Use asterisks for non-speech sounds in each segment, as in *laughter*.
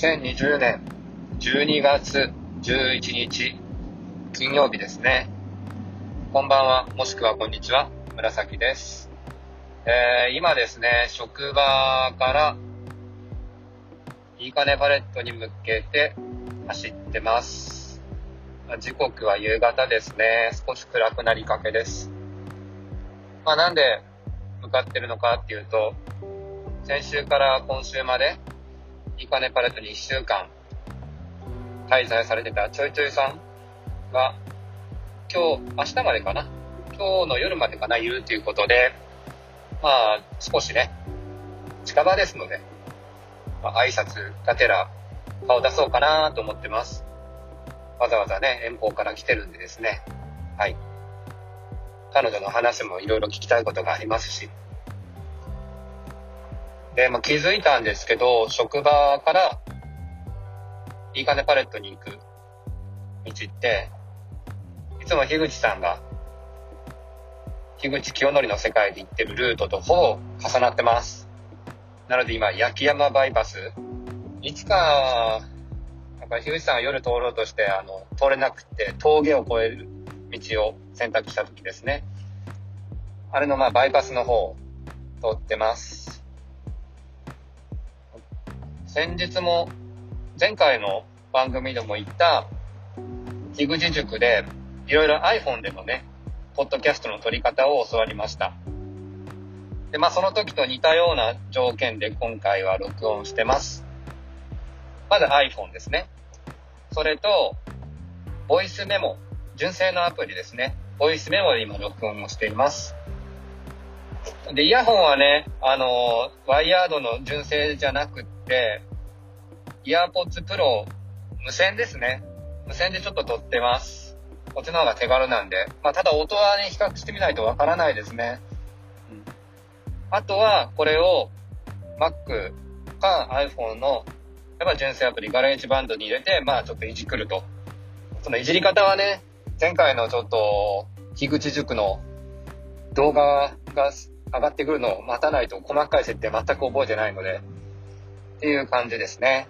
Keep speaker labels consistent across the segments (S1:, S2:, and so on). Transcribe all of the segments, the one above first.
S1: 2020年12月11日金曜日ですね。こんばんは、もしくはこんにちは、紫です。えー、今ですね、職場からいいかねパレットに向けて走ってます。時刻は夕方ですね。少し暗くなりかけです。まあなんで向かってるのかっていうと、先週から今週までいいかねパレットに1週間滞在されてたちょいちょいさんが今日、明日までかな今日の夜までかな、いるということで、まあ、少しね、近場ですので、まあ、挨拶がてら顔出そうかなと思ってます。わざわざね、遠方から来てるんでですね。はい。彼女の話もいろいろ聞きたいことがありますし。で、まあ、気づいたんですけど、職場からいいかねパレットに行く道って、いつも樋口さんが樋口清則の世界で行ってるルートとほぼ重なってます。なので今、焼山バイパス、いつか、やっぱり樋口さんが夜通ろうとして、あの、通れなくて峠を越える道を選択した時ですね。あれのまあバイパスの方を通ってます。先日も、前回の番組でも言った、樋口塾で、いろいろ iPhone でのね、ポッドキャストの撮り方を教わりました。で、まあその時と似たような条件で今回は録音してます。まず iPhone ですね。それと、ボイスメモ、純正のアプリですね。ボイスメモで今録音をしています。で、イヤホンはね、あの、ワイヤードの純正じゃなくって、イヤーポッツプロ無線ですね。無線でちょっと撮ってます。こっちの方が手軽なんで。まあ、ただ音はね、比較してみないとわからないですね。うん。あとは、これを Mac か iPhone の、やっぱ純正アプリ、ガレージバンドに入れて、まあ、ちょっといじくると。そのいじり方はね、前回のちょっと、樋口塾の動画が上がってくるのを待たないと細かい設定全く覚えてないので、っていう感じですね。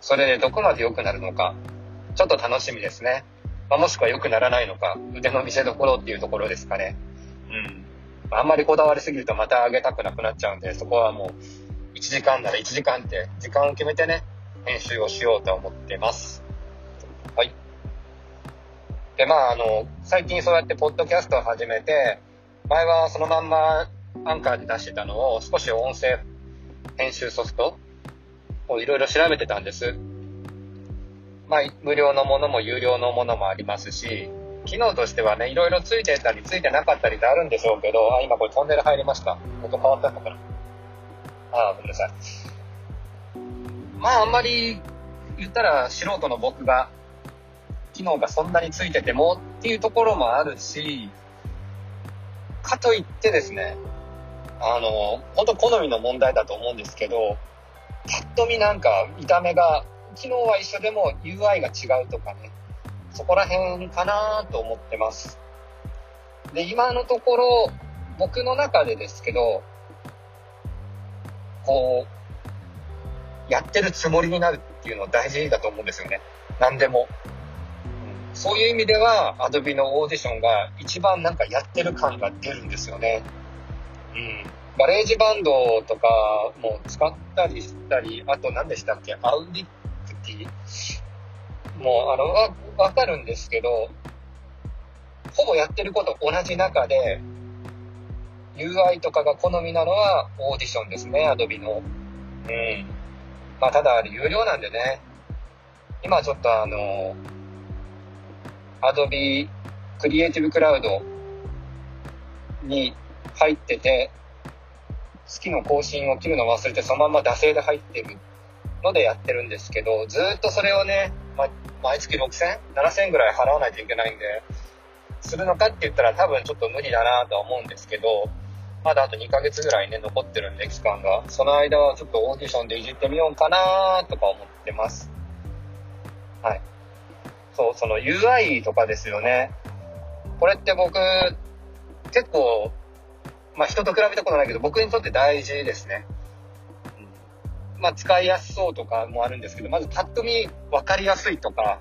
S1: それでどこまで良くなるのか、ちょっと楽しみですね。まあ、もしくは良くならないのか、腕の見せ所っていうところですかね。うん。あんまりこだわりすぎるとまた上げたくなくなっちゃうんで、そこはもう、1時間なら1時間って時間を決めてね、編集をしようと思ってます。はい。で、まあ、あの、最近そうやってポッドキャストを始めて、前はそのまんまアンカーで出してたのを少し音声編集ソフトをいろいろ調べてたんです。まあ、無料のものも有料のものもありますし、機能としてはね、いろいろついてたりついてなかったりってあるんでしょうけど、あ、今これトンネル入りました。音変わったのかなあ、ごめんなさい。まあ、あんまり言ったら素人の僕が、機能がそんなについててもっていうところもあるし、かといってですね、あの、本当好みの問題だと思うんですけど、ぱっと見なんか見た目が機能は一緒でも UI が違うとかね、そこら辺かなと思ってます。で、今のところ、僕の中でですけど、こう、やってるつもりになるっていうのは大事だと思うんですよね。何でも。そういう意味では、Adobe のオーディションが一番なんかやってる感が出るんですよね。うん。 GarageBand とかも使ったりしたり、あと何でしたっけ？アウディ時もう、あの、わ、わかるんですけど、ほぼやってること同じ中で、UI とかが好みなのはオーディションですね、Adobe の。うん。まあ、ただ、有料なんでね。今ちょっとあの、Adobe Creative Cloud に入ってて、好きの更新を切るのを忘れてそのまま惰性で入ってるのでやってるんですけど、ずっとそれをね、ま、毎月6000、7000ぐらい払わないといけないんで、するのかって言ったら多分ちょっと無理だなとは思うんですけど、まだあと2ヶ月ぐらいね、残ってるんで、期間が。その間はちょっとオーディションでいじってみようかなとか思ってます。はい。そう、その UI とかですよね。これって僕、結構、まあ人と比べたことないけど、僕にとって大事ですね。うんまあ、使いやすそうとかもあるんですけど、まずパッと見分かりやすいとか、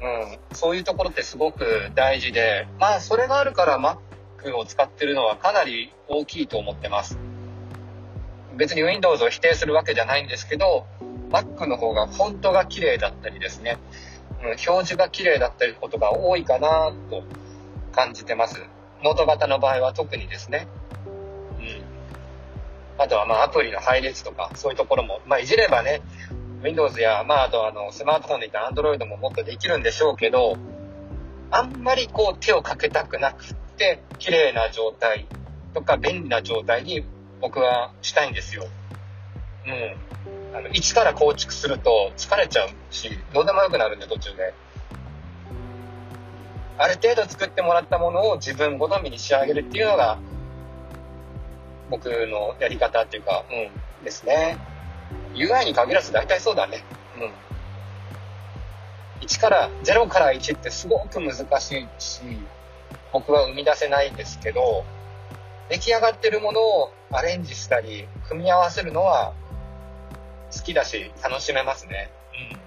S1: うん、そういうところってすごく大事で、まあ、それがあるから Mac を使ってるのはかなり大きいと思ってます。別に Windows を否定するわけじゃないんですけど、Mac の方がフォントが綺麗だったりですね、うん、表示が綺麗だったりことが多いかなと感じてます。ノート型の場合は特にですね。うん。あとはまあアプリの配列とか、そういうところも、まあいじればね、Windows や、まああとあのスマートフォンでいった Android ももっとできるんでしょうけど、あんまりこう手をかけたくなくって、綺麗な状態とか便利な状態に僕はしたいんですよ。うん。あの、一から構築すると疲れちゃうし、どうでもよくなるんで途中で。ある程度作ってもらったものを自分好みに仕上げるっていうのが、僕のやり方っていうか、うん、ですね。UI に限らず大体そうだね。うん。1から、0から1ってすごく難しいし、僕は生み出せないんですけど、出来上がってるものをアレンジしたり、組み合わせるのは好きだし、楽しめますね。うん。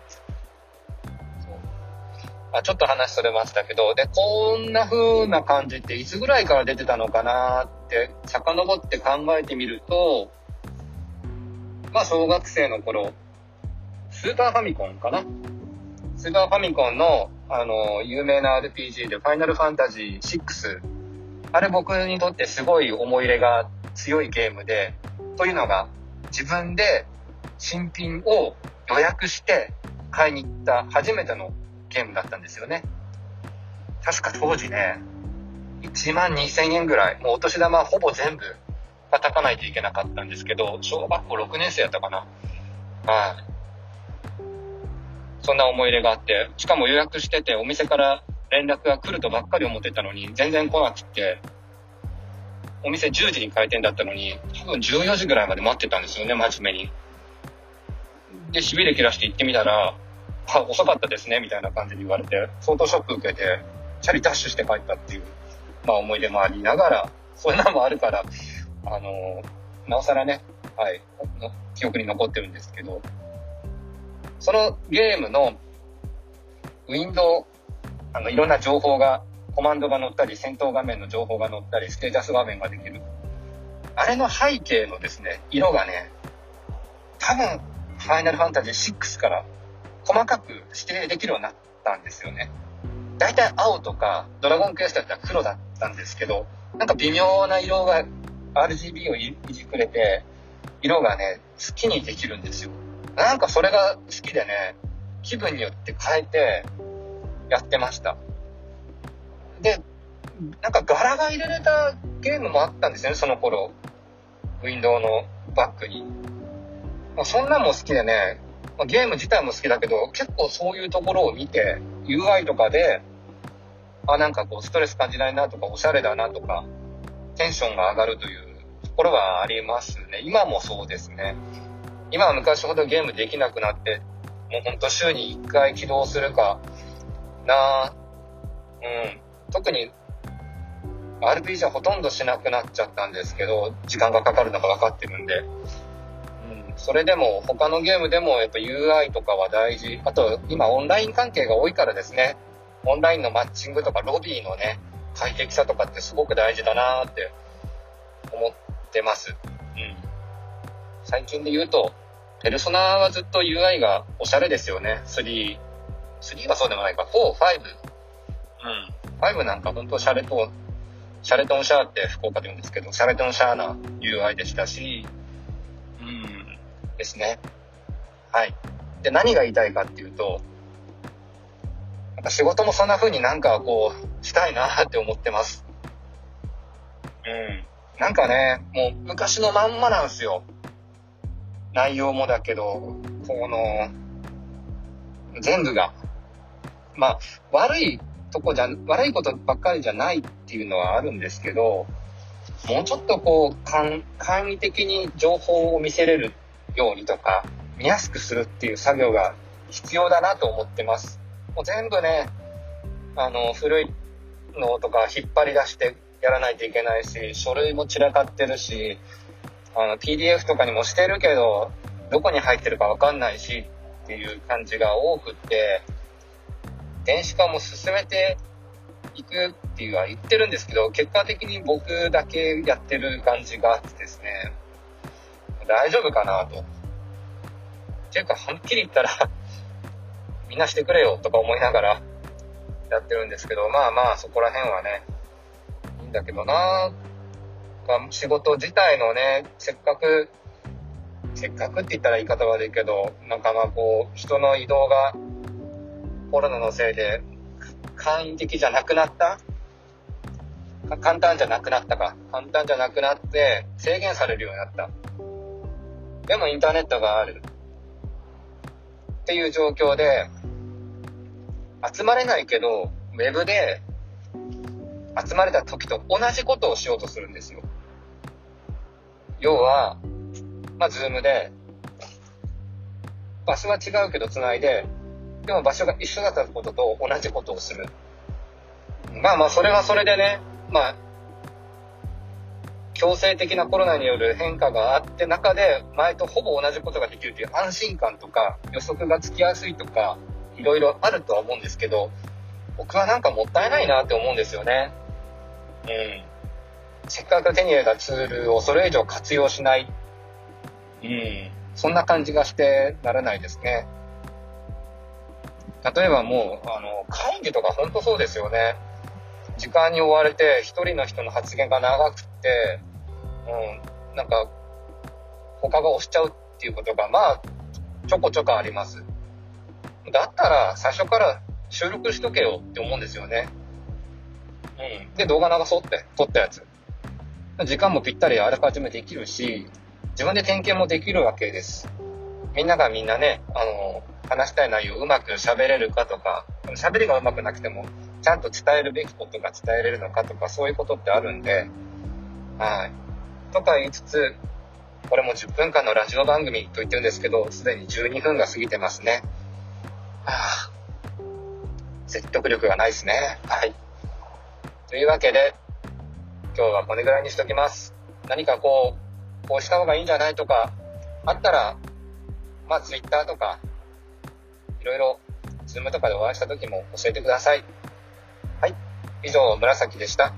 S1: あちょっと話それましたけど、で、こんな風な感じっていつぐらいから出てたのかなって遡って考えてみると、まあ小学生の頃、スーパーファミコンかな？スーパーファミコンの、あの、有名な RPG で、ファイナルファンタジー6あれ僕にとってすごい思い入れが強いゲームで、というのが自分で新品を予約して買いに行った初めてのゲームだったんですよね。確か当時ね、1万2000円ぐらい、もうお年玉ほぼ全部叩かないといけなかったんですけど、小学校6年生やったかな。はい。そんな思い入れがあって、しかも予約しててお店から連絡が来るとばっかり思ってたのに、全然来なくて、お店10時に開店だったのに、多分14時ぐらいまで待ってたんですよね、真面目に。で、しびれ切らして行ってみたら、あ、遅かったですね、みたいな感じで言われて、相当ショック受けて、チャリダッシュして帰ったっていう、まあ思い出もありながら、そういうのもあるから、あの、なおさらね、はい、記憶に残ってるんですけど、そのゲームのウィンドウあの、いろんな情報が、コマンドが載ったり、戦闘画面の情報が載ったり、ステータス画面ができる。あれの背景のですね、色がね、多分、ファイナルファンタジー6から細かく指定できるようになったんですよね。大体青とか、ドラゴンクエストだったら黒だったんですけど、なんか微妙な色が RGB をいじくれて、色がね、好きにできるんですよ。なんかそれが好きでね、気分によって変えて、やってました。で、なんか柄が入れられたゲームもあったんですよね、その頃。ウィンドウのバッグに。まあ、そんなんも好きでね、まあ、ゲーム自体も好きだけど、結構そういうところを見て、UI とかで、あ、なんかこう、ストレス感じないなとか、おしゃれだなとか、テンションが上がるというところはありますね。今もそうですね。今は昔ほどゲームできなくなって、もうほんと週に1回起動するか、なうん。特に RPG はほとんどしなくなっちゃったんですけど、時間がかかるのが分かってるんで。うん。それでも、他のゲームでもやっぱ UI とかは大事。あと、今オンライン関係が多いからですね。オンラインのマッチングとかロビーのね、快適さとかってすごく大事だなって思ってます。うん。最近で言うと、ペルソナはずっと UI がおしゃれですよね。3 3はそうでもないか、4、5。うん。5なんか本当シャレと、シャレトンシャーって福岡で言うんですけど、シャレトンシャーな UI でしたし、うん、ですね。はい。で、何が言いたいかっていうと、なんか仕事もそんな風になんかこう、したいなって思ってます。うん。なんかね、もう昔のまんまなんですよ。内容もだけど、この、全部が。まあ、悪いとこじゃ、悪いことばっかりじゃないっていうのはあるんですけど、もうちょっとこう、簡易的に情報を見せれるようにとか、見やすくするっていう作業が必要だなと思ってます。もう全部ね、あの、古いのとか引っ張り出してやらないといけないし、書類も散らかってるし、あの、PDF とかにもしてるけど、どこに入ってるかわかんないしっていう感じが多くって、電子化も進めていくっていうのは言ってるんですけど、結果的に僕だけやってる感じがあってですね、大丈夫かなと。っていうか、はっきり言ったら *laughs* みんなしてくれよとか思いながらやってるんですけど、まあまあそこら辺はね、いいんだけどな仕事自体のね、せっかく、せっかくって言ったら言い方悪いけど、なんかまあこう、人の移動がコロナのせいで簡易的じゃなくなった？簡単じゃなくなったか。簡単じゃなくなって制限されるようになった。でもインターネットがある。っていう状況で、集まれないけど、ウェブで集まれた時と同じことをしようとするんですよ。要は、まあ、ズームで、場所は違うけど繋いで、でも場所が一緒だったことと同じことをする。まあまあ、それはそれでね、まあ、強制的なコロナによる変化があって中で、前とほぼ同じことができるという安心感とか、予測がつきやすいとか、いろいろあるとは思うんですけど、僕はなんかもったいないなって思うんですよね。うん。せっかく手に入れたツールをそれ以上活用しない。うん。そんな感じがしてならないですね。例えばもう、あの、会議とか本当そうですよね。時間に追われて、一人の人の発言が長くて、うん、なんか、他が押しちゃうっていうことが、まあ、ちょこちょこあります。だったら、最初から収録しとけよって思うんですよね。うん。で、動画流そうって、撮ったやつ。時間もぴったりあらかじめできるし、自分で点検もできるわけです。みんながみんなね、あの、話したい内容をうまく喋れるかとか、喋りがうまくなくても、ちゃんと伝えるべきことが伝えれるのかとか、そういうことってあるんで、はい。とか言いつつ、これも10分間のラジオ番組と言ってるんですけど、すでに12分が過ぎてますね。はあ、説得力がないですね。はい。というわけで、今日はこれぐらいにしときます。何かこう、こうした方がいいんじゃないとか、あったら、まあ Twitter とか、いろいろ、ズームとかでお会いした時も教えてください。はい。以上、紫でした。